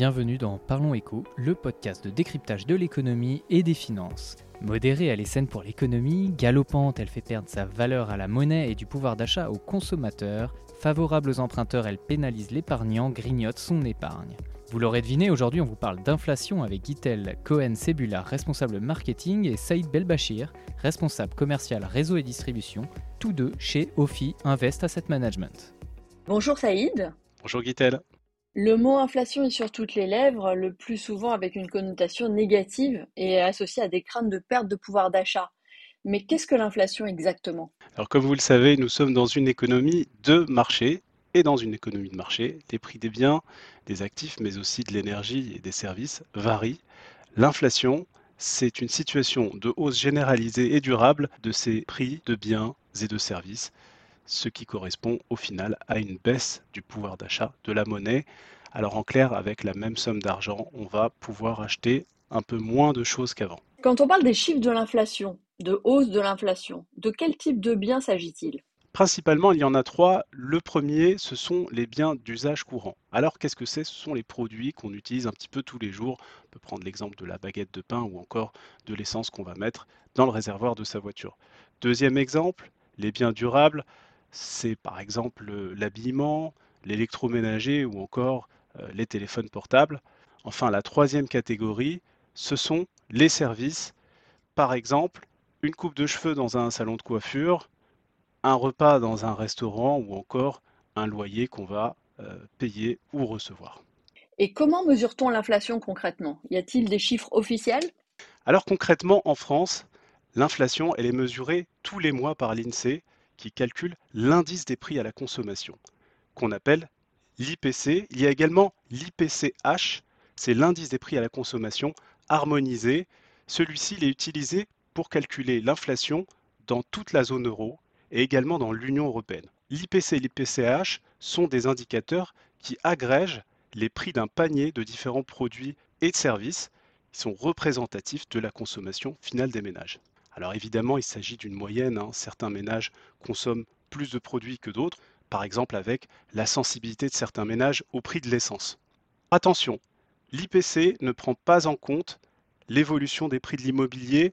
bienvenue dans Parlons Éco, le podcast de décryptage de l'économie et des finances. Modérée, elle est saine pour l'économie, galopante, elle fait perdre sa valeur à la monnaie et du pouvoir d'achat aux consommateurs, favorable aux emprunteurs, elle pénalise l'épargnant, grignote son épargne. Vous l'aurez deviné, aujourd'hui on vous parle d'inflation avec Gitel Cohen-Sebula, responsable marketing, et Saïd Belbachir, responsable commercial réseau et distribution, tous deux chez Ophi Invest Asset Management. Bonjour Saïd. Bonjour Gitel. Le mot inflation est sur toutes les lèvres, le plus souvent avec une connotation négative et associé à des craintes de perte de pouvoir d'achat. Mais qu'est-ce que l'inflation exactement? Alors comme vous le savez, nous sommes dans une économie de marché et dans une économie de marché, les prix des biens, des actifs, mais aussi de l'énergie et des services varient. L'inflation, c'est une situation de hausse généralisée et durable de ces prix de biens et de services ce qui correspond au final à une baisse du pouvoir d'achat de la monnaie. Alors en clair, avec la même somme d'argent, on va pouvoir acheter un peu moins de choses qu'avant. Quand on parle des chiffres de l'inflation, de hausse de l'inflation, de quel type de biens s'agit-il? Principalement, il y en a trois. Le premier, ce sont les biens d'usage courant. Alors, qu'est-ce que c'est? Ce sont les produits qu'on utilise un petit peu tous les jours. On peut prendre l'exemple de la baguette de pain ou encore de l'essence qu'on va mettre dans le réservoir de sa voiture. Deuxième exemple, les biens durables c'est par exemple l'habillement, l'électroménager ou encore euh, les téléphones portables. Enfin, la troisième catégorie, ce sont les services. Par exemple, une coupe de cheveux dans un salon de coiffure, un repas dans un restaurant ou encore un loyer qu'on va euh, payer ou recevoir. Et comment mesure-t-on l'inflation concrètement? Y a-t-il des chiffres officiels? Alors concrètement, en France, l'inflation, elle est mesurée tous les mois par l'INSEE qui calcule l'indice des prix à la consommation, qu'on appelle l'IPC. Il y a également l'IPCH, c'est l'indice des prix à la consommation harmonisé. Celui-ci est utilisé pour calculer l'inflation dans toute la zone euro et également dans l'Union européenne. L'IPC et l'IPCH sont des indicateurs qui agrègent les prix d'un panier de différents produits et de services qui sont représentatifs de la consommation finale des ménages. Alors évidemment, il s'agit d'une moyenne. Hein. Certains ménages consomment plus de produits que d'autres, par exemple avec la sensibilité de certains ménages au prix de l'essence. Attention, l'IPC ne prend pas en compte l'évolution des prix de l'immobilier.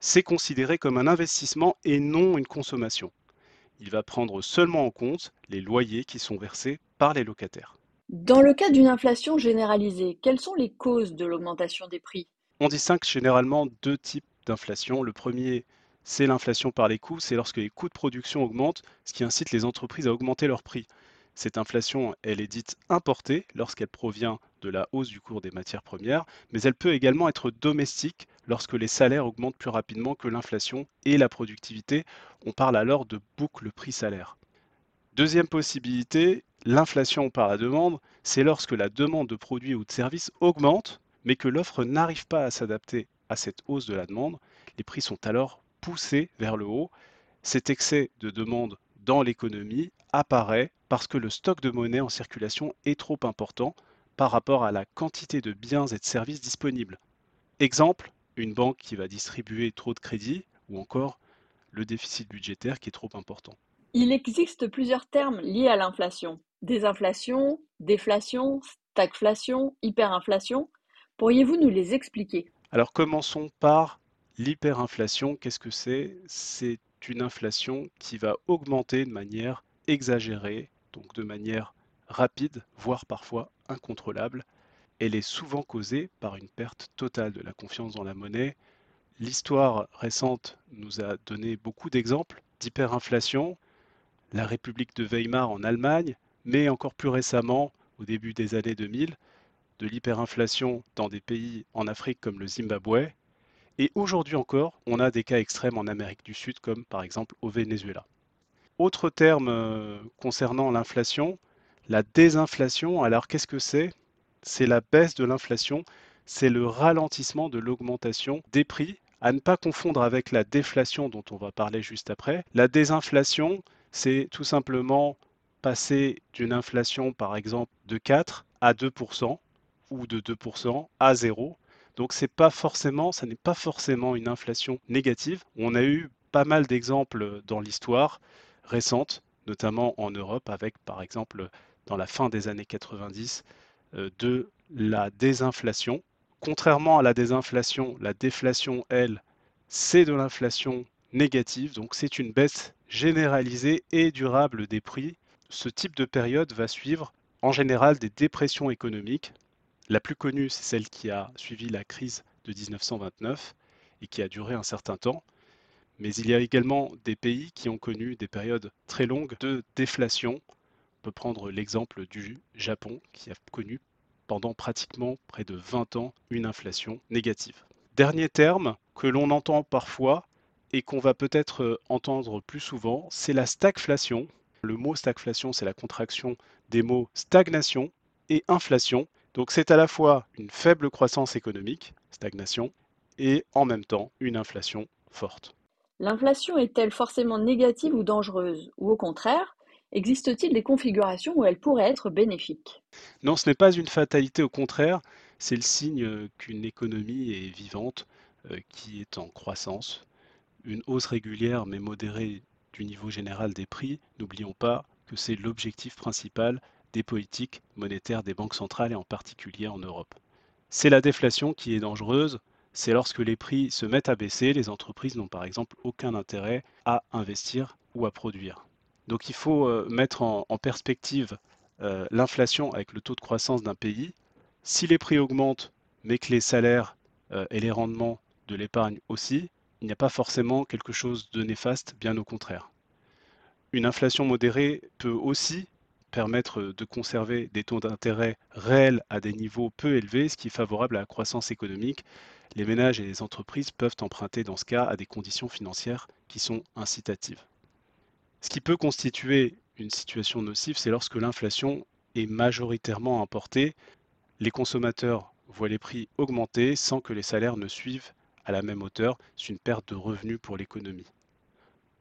C'est considéré comme un investissement et non une consommation. Il va prendre seulement en compte les loyers qui sont versés par les locataires. Dans le cas d'une inflation généralisée, quelles sont les causes de l'augmentation des prix? On distingue généralement deux types d'inflation. Le premier, c'est l'inflation par les coûts, c'est lorsque les coûts de production augmentent, ce qui incite les entreprises à augmenter leurs prix. Cette inflation, elle est dite importée lorsqu'elle provient de la hausse du cours des matières premières, mais elle peut également être domestique lorsque les salaires augmentent plus rapidement que l'inflation et la productivité. On parle alors de boucle prix-salaire. Deuxième possibilité, l'inflation par la demande, c'est lorsque la demande de produits ou de services augmente, mais que l'offre n'arrive pas à s'adapter à cette hausse de la demande, les prix sont alors poussés vers le haut. Cet excès de demande dans l'économie apparaît parce que le stock de monnaie en circulation est trop important par rapport à la quantité de biens et de services disponibles. Exemple, une banque qui va distribuer trop de crédits ou encore le déficit budgétaire qui est trop important. Il existe plusieurs termes liés à l'inflation. Désinflation, déflation, stagflation, hyperinflation. Pourriez-vous nous les expliquer? Alors commençons par l'hyperinflation. Qu'est-ce que c'est? C'est une inflation qui va augmenter de manière exagérée, donc de manière rapide, voire parfois incontrôlable. Elle est souvent causée par une perte totale de la confiance dans la monnaie. L'histoire récente nous a donné beaucoup d'exemples d'hyperinflation. La République de Weimar en Allemagne, mais encore plus récemment, au début des années 2000, de l'hyperinflation dans des pays en Afrique comme le Zimbabwe. Et aujourd'hui encore, on a des cas extrêmes en Amérique du Sud, comme par exemple au Venezuela. Autre terme euh, concernant l'inflation, la désinflation. Alors qu'est-ce que c'est? C'est la baisse de l'inflation, c'est le ralentissement de l'augmentation des prix, à ne pas confondre avec la déflation dont on va parler juste après. La désinflation, c'est tout simplement passer d'une inflation par exemple de 4 à 2 ou de 2% à zéro. Donc c'est pas forcément, ça n'est pas forcément une inflation négative. On a eu pas mal d'exemples dans l'histoire récente, notamment en Europe, avec par exemple dans la fin des années 90 euh, de la désinflation. Contrairement à la désinflation, la déflation, elle, c'est de l'inflation négative, donc c'est une baisse généralisée et durable des prix. Ce type de période va suivre en général des dépressions économiques. La plus connue, c'est celle qui a suivi la crise de 1929 et qui a duré un certain temps. Mais il y a également des pays qui ont connu des périodes très longues de déflation. On peut prendre l'exemple du Japon qui a connu pendant pratiquement près de 20 ans une inflation négative. Dernier terme que l'on entend parfois et qu'on va peut-être entendre plus souvent, c'est la stagflation. Le mot stagflation, c'est la contraction des mots stagnation et inflation. Donc c'est à la fois une faible croissance économique, stagnation, et en même temps une inflation forte. L'inflation est-elle forcément négative ou dangereuse? Ou au contraire, existe-t-il des configurations où elle pourrait être bénéfique? Non, ce n'est pas une fatalité, au contraire, c'est le signe qu'une économie est vivante, euh, qui est en croissance. Une hausse régulière mais modérée du niveau général des prix, n'oublions pas que c'est l'objectif principal des politiques monétaires des banques centrales et en particulier en Europe. C'est la déflation qui est dangereuse, c'est lorsque les prix se mettent à baisser, les entreprises n'ont par exemple aucun intérêt à investir ou à produire. Donc il faut euh, mettre en, perspective euh, l'inflation avec le taux de croissance d'un pays. Si les prix augmentent, mais que les salaires euh, et les rendements de l'épargne aussi, il n'y a pas forcément quelque chose de néfaste, bien au contraire. Une inflation modérée peut aussi permettre de conserver des taux d'intérêt réels à des niveaux peu élevés, ce qui est favorable à la croissance économique les ménages et les entreprises peuvent emprunter dans ce cas à des conditions financières qui sont incitatives. Ce qui peut constituer une situation nocive, c'est lorsque l'inflation est majoritairement importée, les consommateurs voient les prix augmenter sans que les salaires ne suivent à la même hauteur, c'est une perte de revenus pour l'économie.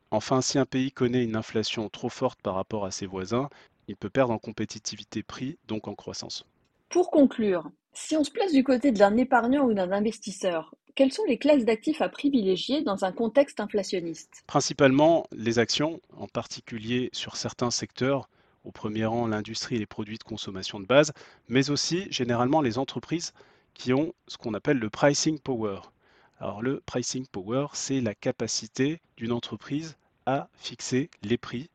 Enfin, si un pays connaît une inflation trop forte par rapport à ses voisins, il peut perdre en compétitivité prix, donc en croissance. Pour conclure, si on se place du côté d'un épargnant ou d'un investisseur, quelles sont les classes d'actifs à privilégier dans un contexte inflationniste? Principalement les actions, en particulier sur certains secteurs, au premier rang l'industrie et les produits de consommation de base, mais aussi généralement les entreprises qui ont ce qu'on appelle le pricing power. Alors le pricing power, c'est la capacité d'une entreprise à fixer les prix.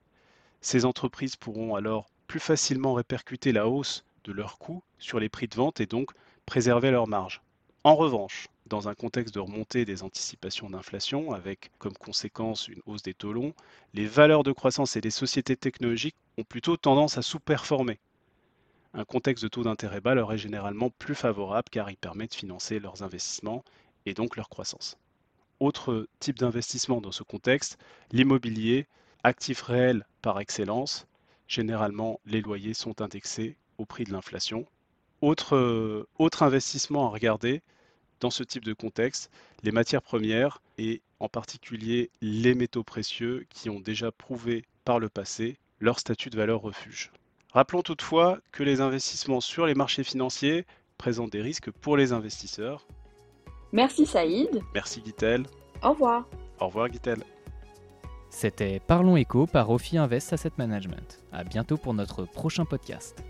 Ces entreprises pourront alors plus facilement répercuter la hausse de leurs coûts sur les prix de vente et donc préserver leur marge. En revanche, dans un contexte de remontée des anticipations d'inflation, avec comme conséquence une hausse des taux longs, les valeurs de croissance et les sociétés technologiques ont plutôt tendance à sous-performer. Un contexte de taux d'intérêt bas leur est généralement plus favorable car il permet de financer leurs investissements et donc leur croissance. Autre type d'investissement dans ce contexte, l'immobilier, actif réel par excellence. Généralement, les loyers sont indexés au prix de l'inflation. Autre, euh, autre investissement à regarder dans ce type de contexte, les matières premières et en particulier les métaux précieux qui ont déjà prouvé par le passé leur statut de valeur refuge. Rappelons toutefois que les investissements sur les marchés financiers présentent des risques pour les investisseurs. Merci Saïd. Merci Guitel. Au revoir. Au revoir Guitel. C'était Parlons Éco par Ophi Invest Asset Management. À bientôt pour notre prochain podcast.